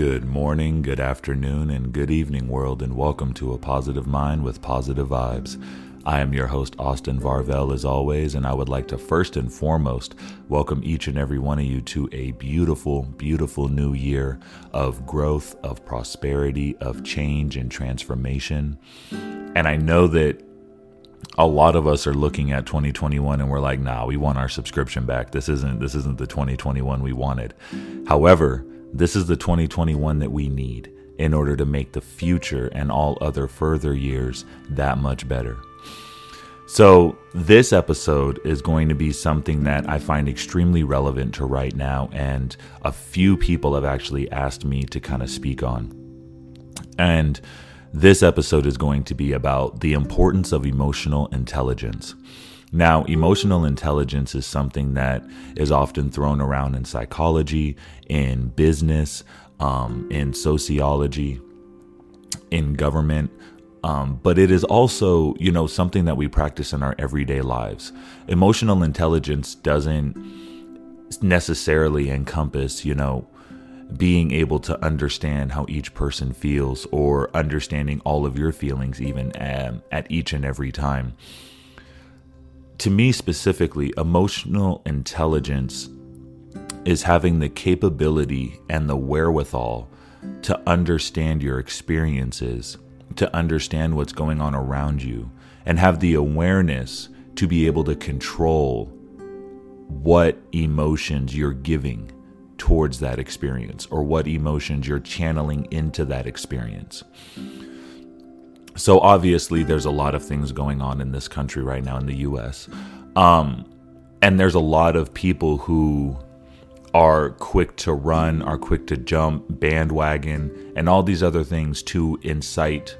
Good morning, good afternoon, and good evening, world, and welcome to A Positive Mind with Positive Vibes. I am your host, Austin Varvel, as always, and I would like to first and foremost welcome each and every one of you to a beautiful, beautiful new year of growth, of prosperity, of change and transformation. And I know that a lot of us are looking at 2021 and we're like, nah, we want our subscription back. This isn't this isn't the 2021 we wanted. However, this is the 2021 that we need in order to make the future and all other further years that much better. So, this episode is going to be something that I find extremely relevant to right now, and a few people have actually asked me to kind of speak on. And this episode is going to be about the importance of emotional intelligence. Now, emotional intelligence is something that is often thrown around in psychology, in business, um, in sociology, in government. Um, but it is also, you know, something that we practice in our everyday lives. Emotional intelligence doesn't necessarily encompass, you know, being able to understand how each person feels or understanding all of your feelings, even um, at each and every time to me specifically, emotional intelligence is having the capability and the wherewithal to understand your experiences, to understand what's going on around you, and have the awareness to be able to control what emotions you're giving towards that experience or what emotions you're channeling into that experience. So obviously, there's a lot of things going on in this country right now in the U.S. Um, and there's a lot of people who are quick to run, are quick to jump, bandwagon, and all these other things to incite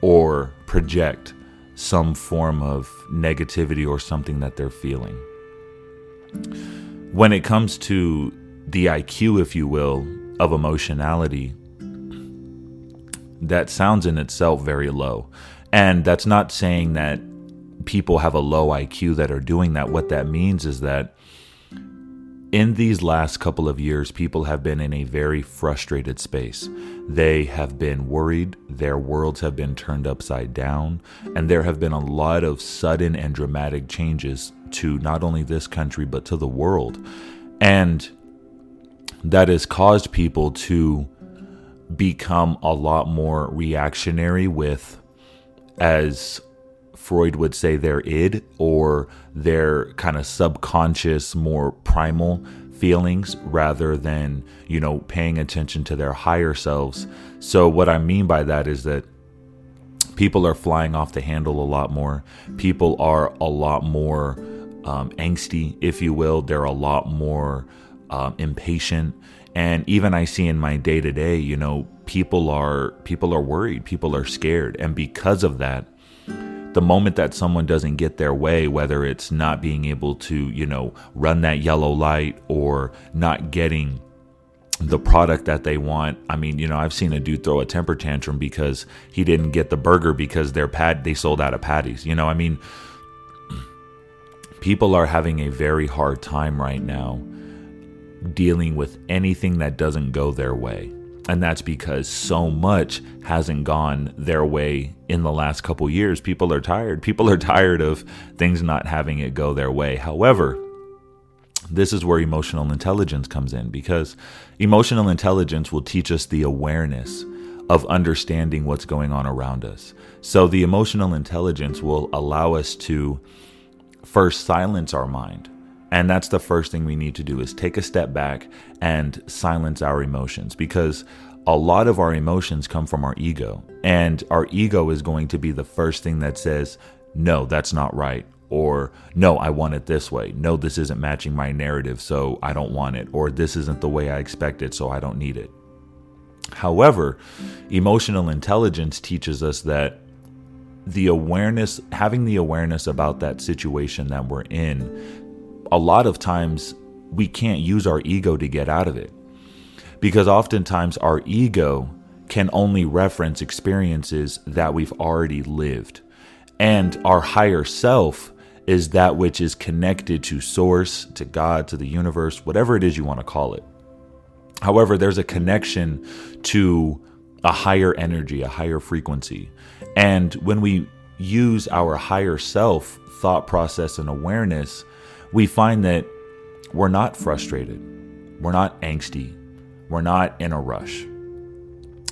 or project some form of negativity or something that they're feeling. When it comes to the IQ, if you will, of emotionality, that sounds in itself very low. And that's not saying that people have a low IQ that are doing that. What that means is that in these last couple of years, people have been in a very frustrated space. They have been worried, their worlds have been turned upside down, and there have been a lot of sudden and dramatic changes to not only this country, but to the world. And that has caused people to become a lot more reactionary with, as Freud would say, their id or their kind of subconscious, more primal feelings rather than, you know, paying attention to their higher selves. So, what I mean by that is that people are flying off the handle a lot more. People are a lot more um, angsty, if you will. They're a lot more um, impatient and even i see in my day to day you know people are people are worried people are scared and because of that the moment that someone doesn't get their way whether it's not being able to you know run that yellow light or not getting the product that they want. I mean, you know, I've seen a dude throw a temper tantrum because he didn't get the burger because their pad they sold out of patties. You know, I mean, people are having a very hard time right now dealing with anything that doesn't go their way. And that's because so much hasn't gone their way in the last couple years. People are tired. People are tired of things not having it go their way. However, this is where emotional intelligence comes in because emotional intelligence will teach us the awareness of understanding what's going on around us. So, the emotional intelligence will allow us to first silence our mind and that's the first thing we need to do is take a step back and silence our emotions because a lot of our emotions come from our ego. And our ego is going to be the first thing that says, no, that's not right. Or, no, I want it this way. No, this isn't matching my narrative, so I don't want it. Or, this isn't the way I expect it, so I don't need it. However, emotional intelligence teaches us that the awareness, having the awareness about that situation that we're in, a lot of times we can't use our ego to get out of it. Because oftentimes our ego can only reference experiences that we've already lived. And our higher self is that which is connected to source, to God, to the universe, whatever it is you want to call it. However, there's a connection to a higher energy, a higher frequency. And when we use our higher self thought process and awareness, we find that we're not frustrated, we're not angsty, we're not in a rush.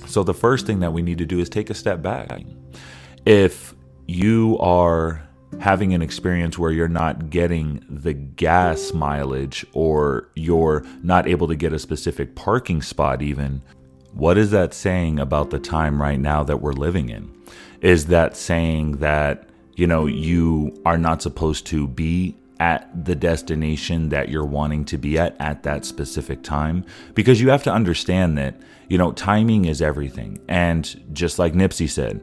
So, the first thing that we need to do is take a step back. If you are having an experience where you're not getting the gas mileage or you're not able to get a specific parking spot, even, what is that saying about the time right now that we're living in? Is that saying that, you know, you are not supposed to be at the destination that you're wanting to be at at that specific time? Because you have to understand that, you know, timing is everything. And just like Nipsey said,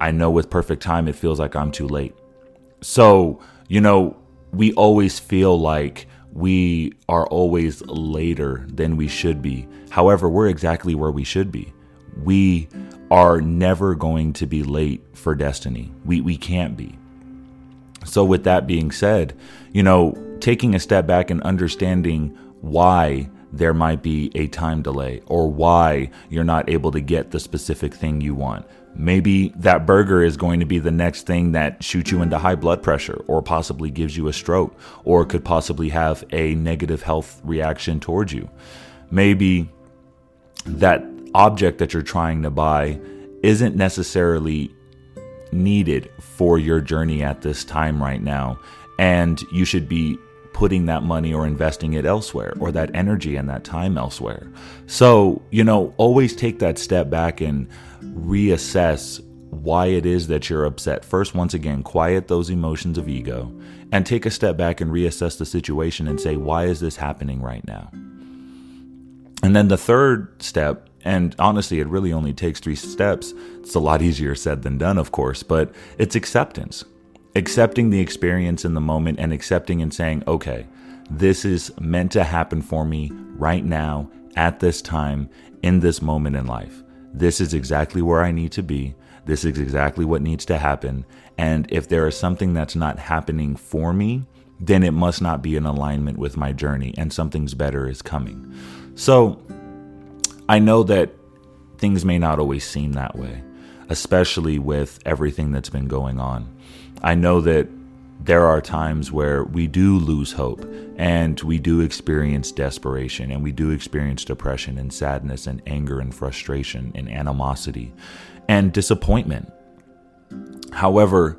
I know with perfect time it feels like I'm too late. So, you know, we always feel like we are always later than we should be. However, we're exactly where we should be. We are never going to be late for destiny. We, we can't be. So, with that being said, you know, taking a step back and understanding why there might be a time delay or why you're not able to get the specific thing you want. Maybe that burger is going to be the next thing that shoots you into high blood pressure or possibly gives you a stroke or could possibly have a negative health reaction towards you. Maybe that object that you're trying to buy isn't necessarily needed for your journey at this time right now. And you should be putting that money or investing it elsewhere or that energy and that time elsewhere. So, you know, always take that step back and reassess why it is that you're upset. First, once again, quiet those emotions of ego and take a step back and reassess the situation and say, why is this happening right now? And then the third step, and honestly, it really only takes three steps. It's a lot easier said than done, of course, but it's acceptance accepting the experience in the moment and accepting and saying, okay, this is meant to happen for me right now, at this time, in this moment in life. This is exactly where I need to be. This is exactly what needs to happen. And if there is something that's not happening for me, then it must not be in alignment with my journey and something's better is coming. So I know that things may not always seem that way, especially with everything that's been going on. I know that there are times where we do lose hope and we do experience desperation and we do experience depression and sadness and anger and frustration and animosity and disappointment. However,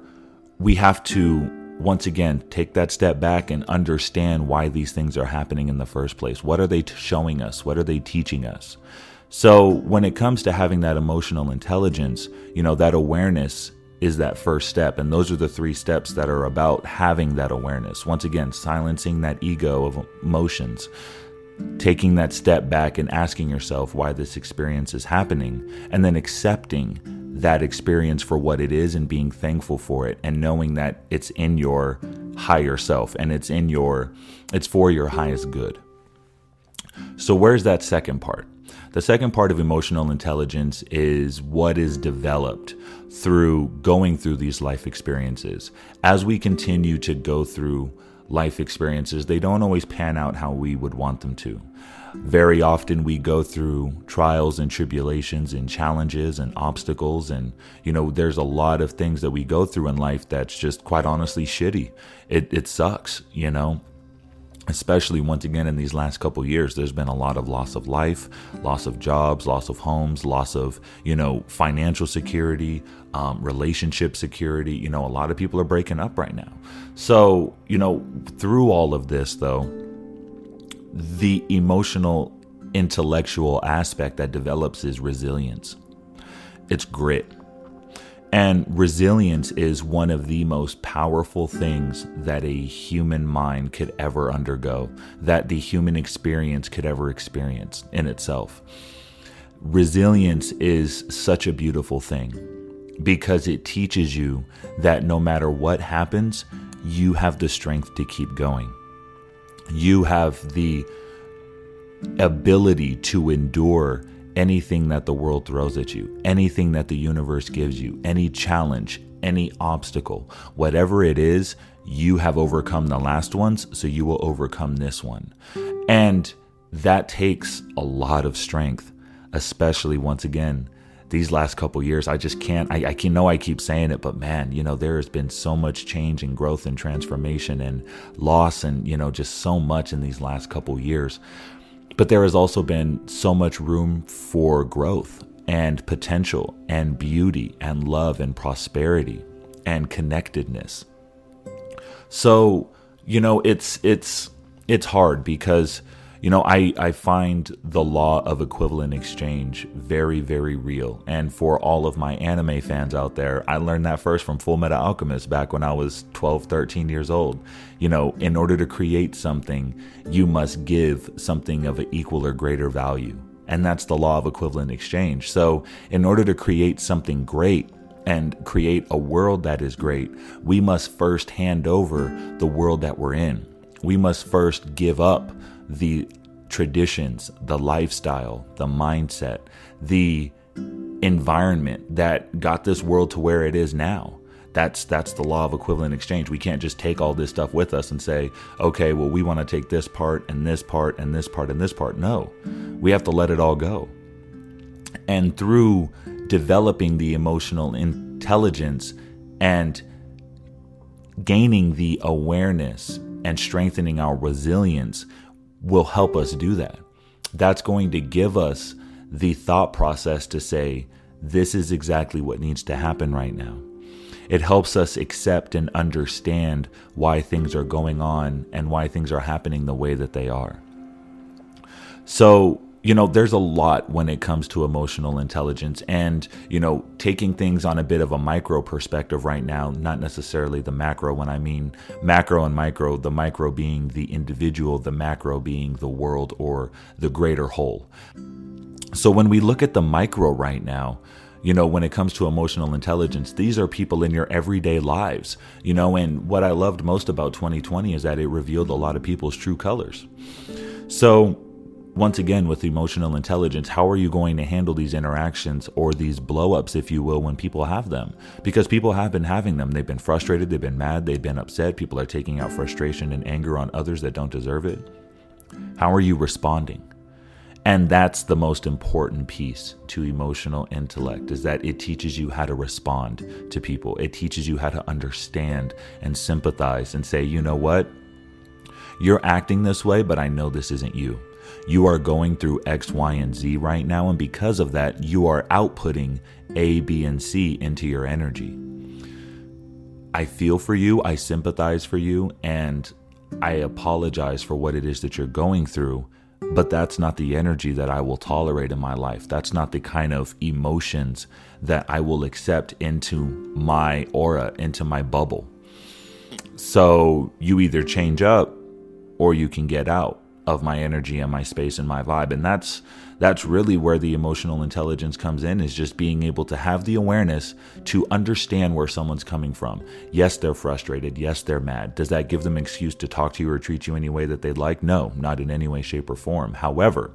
we have to once again take that step back and understand why these things are happening in the first place. What are they showing us? What are they teaching us? So, when it comes to having that emotional intelligence, you know, that awareness is that first step. And those are the three steps that are about having that awareness. Once again, silencing that ego of emotions, taking that step back and asking yourself why this experience is happening, and then accepting that experience for what it is and being thankful for it and knowing that it's in your higher self and it's in your it's for your highest good. So where's that second part? The second part of emotional intelligence is what is developed through going through these life experiences. As we continue to go through life experiences, they don't always pan out how we would want them to. Very often we go through trials and tribulations and challenges and obstacles and you know there's a lot of things that we go through in life that's just quite honestly shitty. It it sucks, you know especially once again in these last couple years there's been a lot of loss of life loss of jobs loss of homes loss of you know financial security um, relationship security. You know a lot of people are breaking up right now. So you know through all of this though the emotional intellectual aspect that develops is resilience. It's grit. And resilience is one of the most powerful things that a human mind could ever undergo, that the human experience could ever experience in itself. Resilience is such a beautiful thing because it teaches you that no matter what happens, you have the strength to keep going. You have the ability to endure anything that the world throws at you, anything that the universe gives you, any challenge, any obstacle, whatever it is, you have overcome the last ones, so you will overcome this one. And that takes a lot of strength, especially once again, these last couple years. I just can't, I, I can know I keep saying it, but man, you know, there has been so much change and growth and transformation and loss and, you know, just so much in these last couple years. But there has also been so much room for growth and potential and beauty and love and prosperity and connectedness. So, you know, it's it's it's hard because you know, I, I find the law of equivalent exchange very, very real. And for all of my anime fans out there, I learned that first from Fullmetal Alchemist back when I was 12, 13 years old. You know, in order to create something, you must give something of an equal or greater value. And that's the law of equivalent exchange. So, in order to create something great, and create a world that is great, we must first hand over the world that we're in. We must first give up the traditions, the lifestyle, the mindset, the environment that got this world to where it is now. That's that's the law of equivalent exchange. We can't just take all this stuff with us and say, "Okay, well we want to take this part and this part and this part and this part." No. We have to let it all go. And through developing the emotional intelligence and gaining the awareness and strengthening our resilience, will help us do that. That's going to give us the thought process to say, this is exactly what needs to happen right now. It helps us accept and understand why things are going on and why things are happening the way that they are. So, you know, there's a lot when it comes to emotional intelligence and, you know, taking things on a bit of a micro perspective right now, not necessarily the macro when I mean macro and micro, the micro being the individual, the macro being the world or the greater whole. So when we look at the micro right now, you know, when it comes to emotional intelligence, these are people in your everyday lives, you know, and what I loved most about 2020 is that it revealed a lot of people's true colors. So, once again, with emotional intelligence, how are you going to handle these interactions or these blowups, if you will, when people have them? Because people have been having them. They've been frustrated, they've been mad, they've been upset. People are taking out frustration and anger on others that don't deserve it. How are you responding? And that's the most important piece to emotional intellect is that it teaches you how to respond to people. It teaches you how to understand and sympathize and say, you know what? You're acting this way, but I know this isn't you. You are going through X, Y, and Z right now, and because of that, you are outputting A, B, and C into your energy. I feel for you, I sympathize for you, and I apologize for what it is that you're going through, but that's not the energy that I will tolerate in my life. That's not the kind of emotions that I will accept into my aura, into my bubble. So you either change up or you can get out of my energy and my space and my vibe. And that's that's really where the emotional intelligence comes in is just being able to have the awareness to understand where someone's coming from. Yes they're frustrated. Yes they're mad. Does that give them excuse to talk to you or treat you any way that they'd like? No not in any way shape or form. However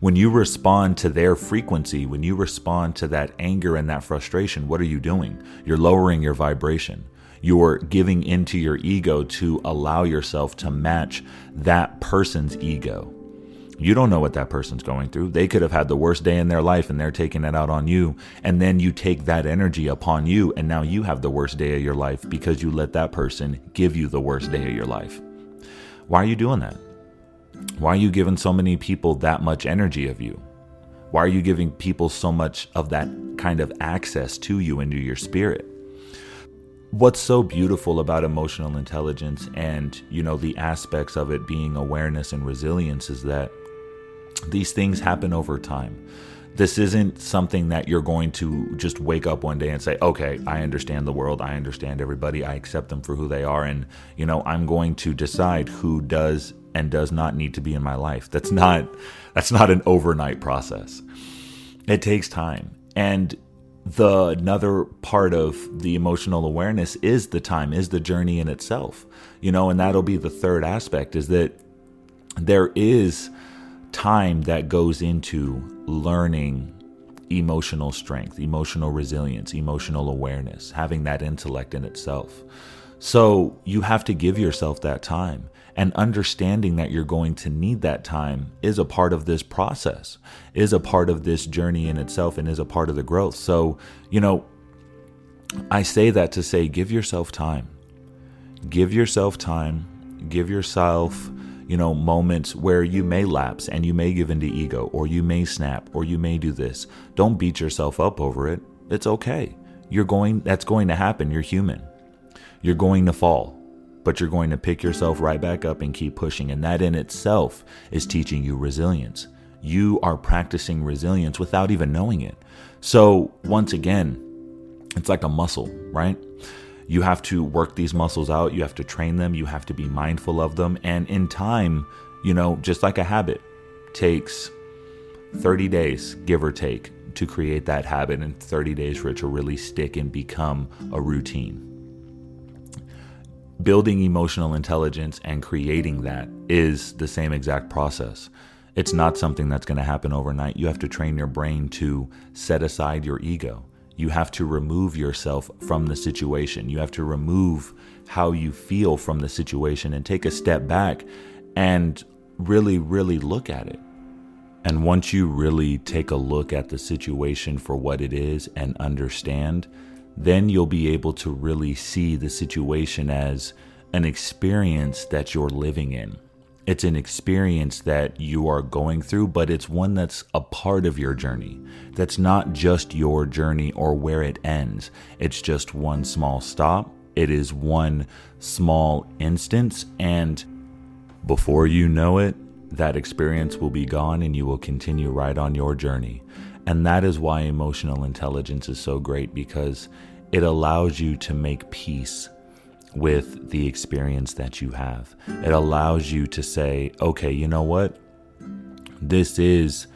when you respond to their frequency, when you respond to that anger and that frustration, what are you doing? You're lowering your vibration. You're giving into your ego to allow yourself to match that person's ego. You don't know what that person's going through. They could have had the worst day in their life and they're taking it out on you. And then you take that energy upon you, and now you have the worst day of your life because you let that person give you the worst day of your life. Why are you doing that? Why are you giving so many people that much energy of you? Why are you giving people so much of that kind of access to you into your spirit? What's so beautiful about emotional intelligence and you know the aspects of it being awareness and resilience is that these things happen over time. This isn't something that you're going to just wake up one day and say okay i understand the world. I understand everybody. I accept them for who they are. And you know i'm going to decide who does and does not need to be in my life. That's not that's not an overnight process. It takes time. And the another part of the emotional awareness is the time is the journey in itself you know and that'll be the third aspect is that there is time that goes into learning emotional strength emotional resilience emotional awareness having that intellect in itself So you have to give yourself that time. And understanding that you're going to need that time is a part of this process, is a part of this journey in itself, and is a part of the growth. So, you know, I say that to say give yourself time. Give yourself time. Give yourself, you know, moments where you may lapse and you may give into ego, or you may snap, or you may do this. Don't beat yourself up over it. It's okay. You're going, that's going to happen. You're human. You're going to fall, but you're going to pick yourself right back up and keep pushing. And that in itself is teaching you resilience. You are practicing resilience without even knowing it. So, once again, it's like a muscle, right? You have to work these muscles out, you have to train them, you have to be mindful of them. And in time, you know, just like a habit, takes 30 days, give or take, to create that habit, and 30 days for it to really stick and become a routine building emotional intelligence and creating that is the same exact process. It's not something that's going to happen overnight. You have to train your brain to set aside your ego. You have to remove yourself from the situation. You have to remove how you feel from the situation and take a step back and really, really look at it. And once you really take a look at the situation for what it is and understand, then you'll be able to really see the situation as an experience that you're living in. It's an experience that you are going through, but it's one that's a part of your journey. That's not just your journey or where it ends. It's just one small stop. It is one small instance. And before you know it, that experience will be gone and you will continue right on your journey. And that is why emotional intelligence is so great because it allows you to make peace with the experience that you have. It allows you to say, okay, you know what? This is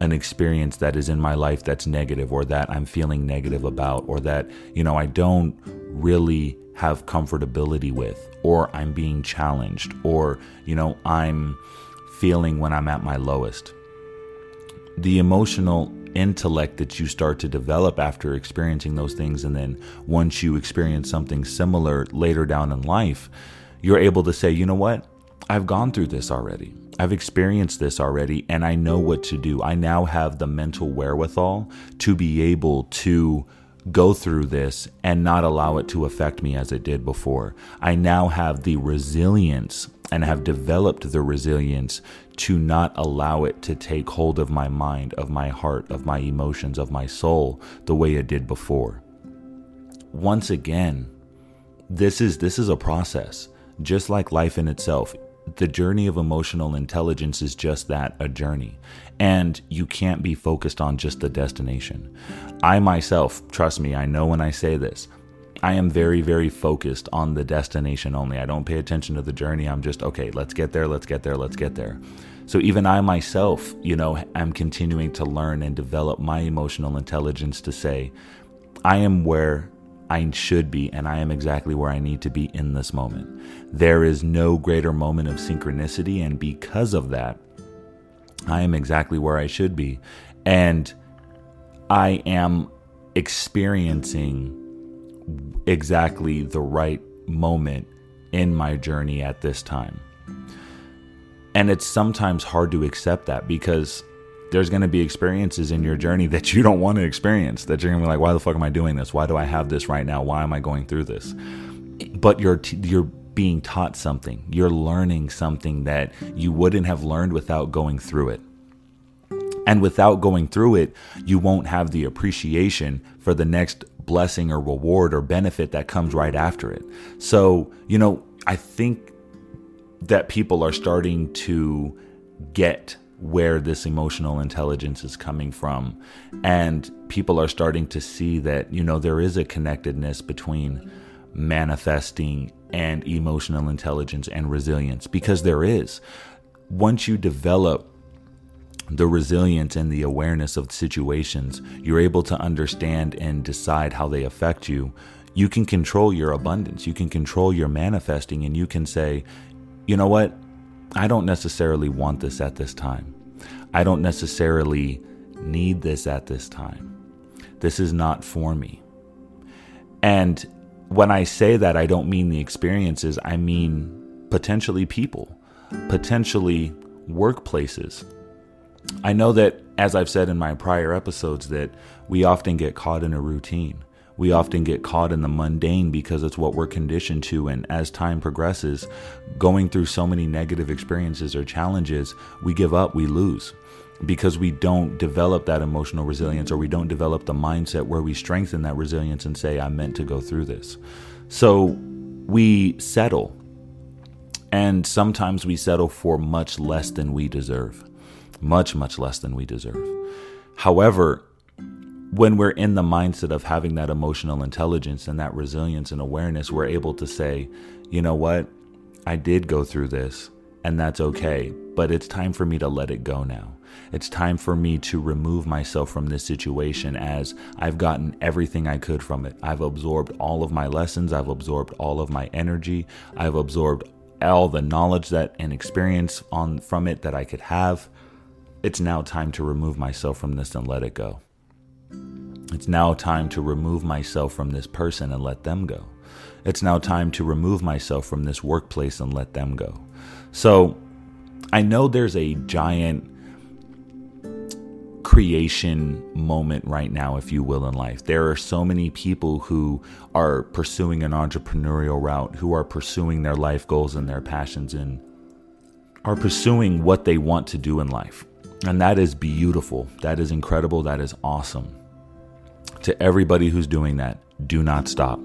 an experience that is in my life that's negative or that I'm feeling negative about or that, you know, I don't really have comfortability with or I'm being challenged or, you know, I'm feeling when I'm at my lowest. The emotional intellect that you start to develop after experiencing those things. And then once you experience something similar later down in life, you're able to say, you know what? I've gone through this already. I've experienced this already, and I know what to do. I now have the mental wherewithal to be able to go through this and not allow it to affect me as it did before. I now have the resilience and have developed the resilience to not allow it to take hold of my mind, of my heart, of my emotions, of my soul the way it did before. Once again, this is this is a process, just like life in itself. The journey of emotional intelligence is just that, a journey. And you can't be focused on just the destination. I myself, trust me, I know when I say this, I am very, very focused on the destination only. I don't pay attention to the journey. I'm just, okay, let's get there, let's get there, let's get there. So even I myself, you know, am continuing to learn and develop my emotional intelligence to say, I am where I should be and I am exactly where I need to be in this moment. There is no greater moment of synchronicity. And because of that, I am exactly where I should be. And I am experiencing exactly the right moment in my journey at this time. And it's sometimes hard to accept that because there's going to be experiences in your journey that you don't want to experience that you're going to be like why the fuck am I doing this? Why do I have this right now? Why am I going through this? But you're t- you're being taught something. You're learning something that you wouldn't have learned without going through it. And without going through it, you won't have the appreciation for the next blessing or reward or benefit that comes right after it. So, you know, I think that people are starting to get where this emotional intelligence is coming from. And people are starting to see that, you know, there is a connectedness between manifesting and emotional intelligence and resilience because there is. Once you develop the resilience and the awareness of situations, you're able to understand and decide how they affect you. You can control your abundance, you can control your manifesting, and you can say, you know what? I don't necessarily want this at this time. I don't necessarily need this at this time. This is not for me. And when I say that, I don't mean the experiences, I mean potentially people, potentially workplaces. I know that, as I've said in my prior episodes, that we often get caught in a routine. We often get caught in the mundane because it's what we're conditioned to. And as time progresses, going through so many negative experiences or challenges, we give up, we lose because we don't develop that emotional resilience or we don't develop the mindset where we strengthen that resilience and say, I'm meant to go through this. So we settle. And sometimes we settle for much less than we deserve. Much, much less than we deserve. However, when we're in the mindset of having that emotional intelligence and that resilience and awareness, we're able to say, you know what? I did go through this, and that's okay, but it's time for me to let it go now. It's time for me to remove myself from this situation as I've gotten everything I could from it. I've absorbed all of my lessons, I've absorbed all of my energy, I've absorbed all the knowledge that and experience on from it that I could have. It's now time to remove myself from this and let it go. It's now time to remove myself from this person and let them go. It's now time to remove myself from this workplace and let them go. So I know there's a giant creation moment right now, if you will, in life. There are so many people who are pursuing an entrepreneurial route, who are pursuing their life goals and their passions, and are pursuing what they want to do in life. And that is beautiful. That is incredible. That is awesome. To everybody who's doing that, do not stop.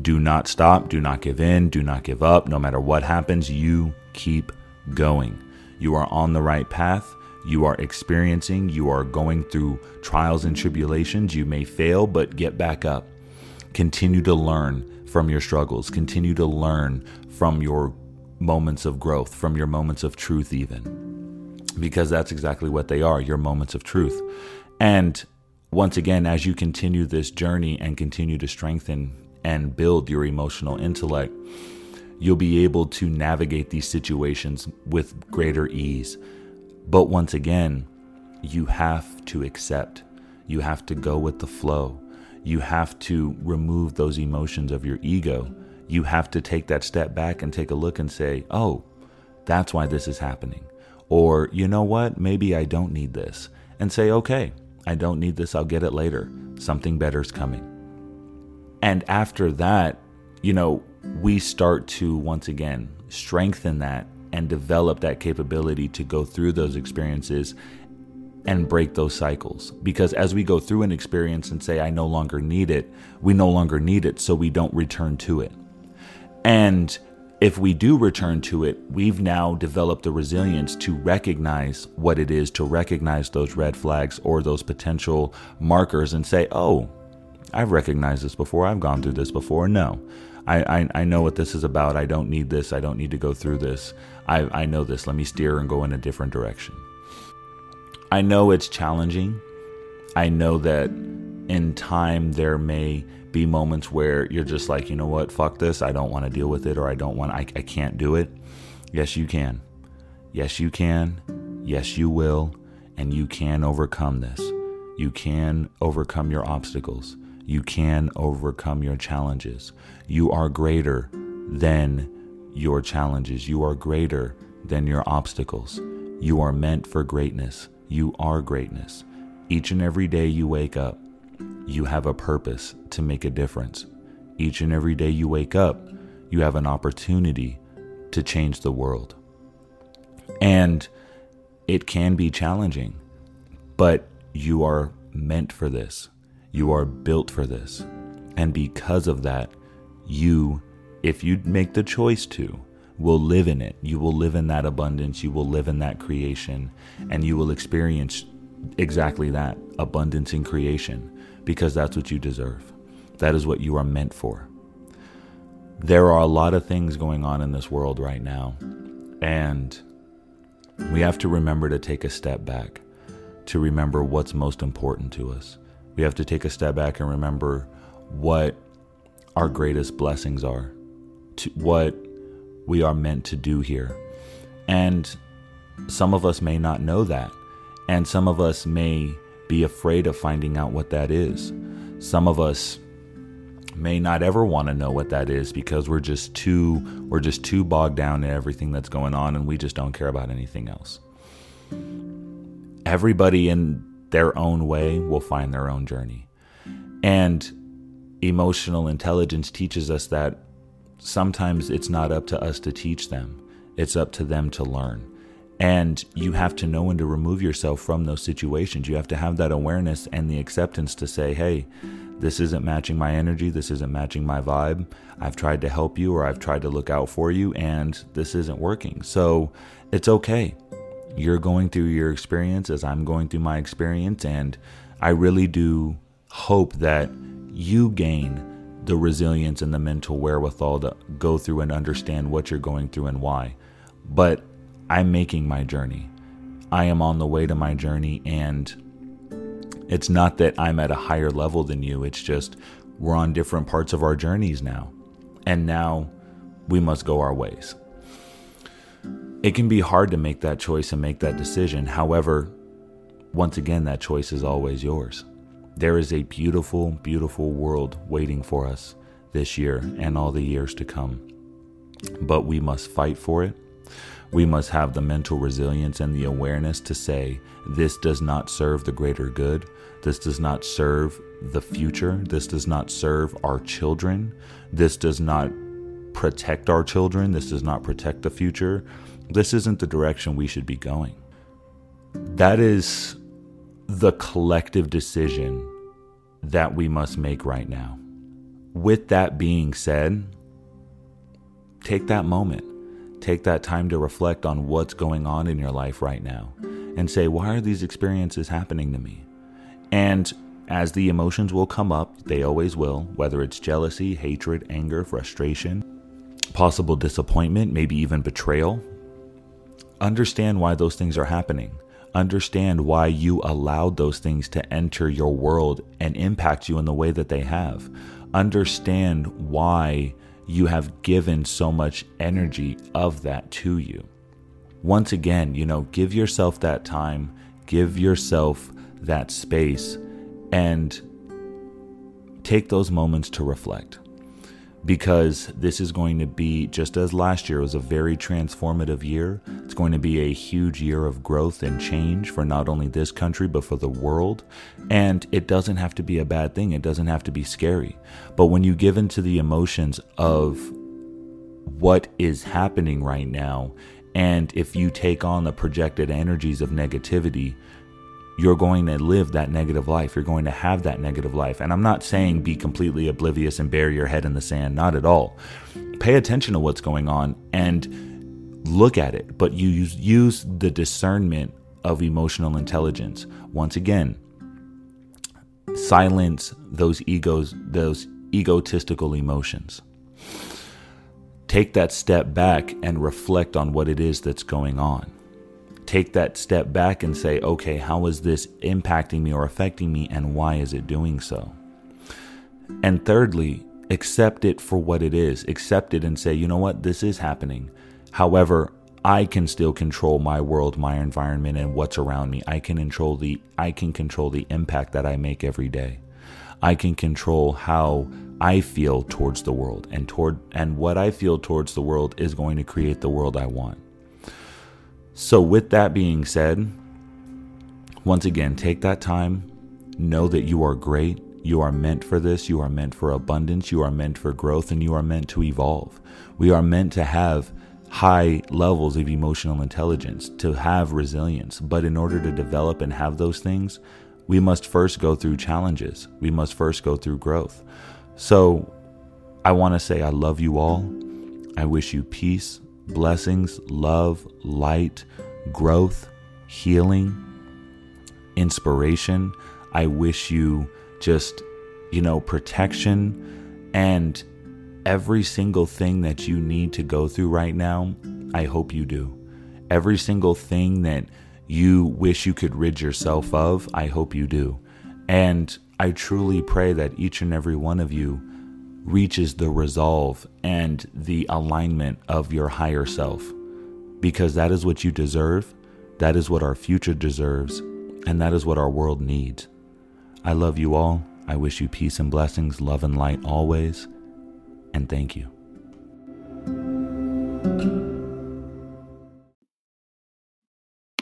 Do not stop. Do not give in. Do not give up. No matter what happens, you keep going. You are on the right path you are experiencing, you are going through trials and tribulations. You may fail, but get back up. Continue to learn from your struggles, continue to learn from your moments of growth, from your moments of truth, even. Because that's exactly what they are your moments of truth. And once again, as you continue this journey and continue to strengthen and build your emotional intellect, you'll be able to navigate these situations with greater ease but once again, you have to accept. You have to go with the flow. You have to remove those emotions of your ego. You have to take that step back and take a look and say, oh, that's why this is happening. Or, you know what? Maybe I don't need this. And say, okay, I don't need this. I'll get it later. Something better's coming. And after that, you know, we start to once again strengthen that and develop that capability to go through those experiences and break those cycles. Because as we go through an experience and say, I no longer need it, we no longer need it, so we don't return to it. And if we do return to it, we've now developed the resilience to recognize what it is, to recognize those red flags or those potential markers and say, oh, I've recognized this before, I've gone through this before. No, I, I, I know what this is about. I don't need this. I don't need to go through this. I, I know this. Let me steer and go in a different direction. I know it's challenging. I know that in time there may be moments where you're just like, you know what, fuck this. I don't want to deal with it or I don't want, I, I can't do it. Yes, you can. Yes, you can. Yes, you will. And you can overcome this. You can overcome your obstacles. You can overcome your challenges. You are greater than your challenges. You are greater than your obstacles. You are meant for greatness. You are greatness. Each and every day you wake up, you have a purpose to make a difference. Each and every day you wake up, you have an opportunity to change the world. And it can be challenging, but you are meant for this. You are built for this. And because of that, you, if you make the choice to, will live in it. You will live in that abundance. You will live in that creation. And you will experience exactly that abundance in creation because that's what you deserve. That is what you are meant for. There are a lot of things going on in this world right now. And we have to remember to take a step back, to remember what's most important to us we have to take a step back and remember what our greatest blessings are, to what we are meant to do here. And some of us may not know that. And some of us may be afraid of finding out what that is. Some of us may not ever want to know what that is because we're just too we're just too bogged down in everything that's going on and we just don't care about anything else. Everybody in their own way will find their own journey. And emotional intelligence teaches us that sometimes it's not up to us to teach them. It's up to them to learn. And you have to know when to remove yourself from those situations. You have to have that awareness and the acceptance to say, hey, this isn't matching my energy. This isn't matching my vibe. I've tried to help you or I've tried to look out for you, and this isn't working. So it's okay. You're going through your experience as I'm going through my experience. And I really do hope that you gain the resilience and the mental wherewithal to go through and understand what you're going through and why. But I'm making my journey. I am on the way to my journey, and it's not that I'm at a higher level than you, it's just we're on different parts of our journeys now. And now we must go our ways. It can be hard to make that choice and make that decision. However, once again, that choice is always yours. There is a beautiful, beautiful world waiting for us this year and all the years to come. But we must fight for it. We must have the mental resilience and the awareness to say, this does not serve the greater good. This does not serve the future. This does not serve our children. This does not protect our children. This does not protect the future. This isn't the direction we should be going. That is the collective decision that we must make right now. With that being said, take that moment. Take that time to reflect on what's going on in your life right now and say, why are these experiences happening to me? And as the emotions will come up, they always will, whether it's jealousy, hatred, anger, frustration, possible disappointment, maybe even betrayal. Understand why those things are happening. Understand why you allowed those things to enter your world and impact you in the way that they have. Understand why you have given so much energy of that to you. Once again, you know, give yourself that time, give yourself that space and take those moments to reflect because this is going to be just as last year was a very transformative year. It's going to be a huge year of growth and change for not only this country but for the world. And it doesn't have to be a bad thing. It doesn't have to be scary. But when you give into the emotions of what is happening right now, and if you take on the projected energies of negativity, you're going to live that negative life. You're going to have that negative life. And I'm not saying be completely oblivious and bury your head in the sand, not at all. Pay attention to what's going on and look at it, but you use, use the discernment of emotional intelligence. Once again, silence those egos, those egotistical emotions. Take that step back and reflect on what it is that's going on take that step back and say, okay, how is this impacting me or affecting me, and why is it doing so? And thirdly, accept it for what it is. Accept it and say, you know what, this is happening. However, I can still control my world, my environment, and what's around me. I can control the I can control the impact that I make every day. I can control how I feel towards the world and toward and what I feel towards the world is going to create the world I want. So, with that being said, once again, take that time. Know that you are great. You are meant for this. You are meant for abundance. You are meant for growth and you are meant to evolve. We are meant to have high levels of emotional intelligence, to have resilience. But in order to develop and have those things, we must first go through challenges. We must first go through growth. So I want to say, I love you all. I wish you peace, blessings, love, light, growth, healing, inspiration. I wish you just, you know, protection and every single thing that you need to go through right now. I hope you do. Every single thing that you wish you could rid yourself of, I hope you do. And I truly pray that each and every one of you reaches the resolve and the alignment of your higher self because that is what you deserve, that is what our future deserves, and that is what our world needs. I love you all. I wish you peace and blessings, love and light always, and thank you.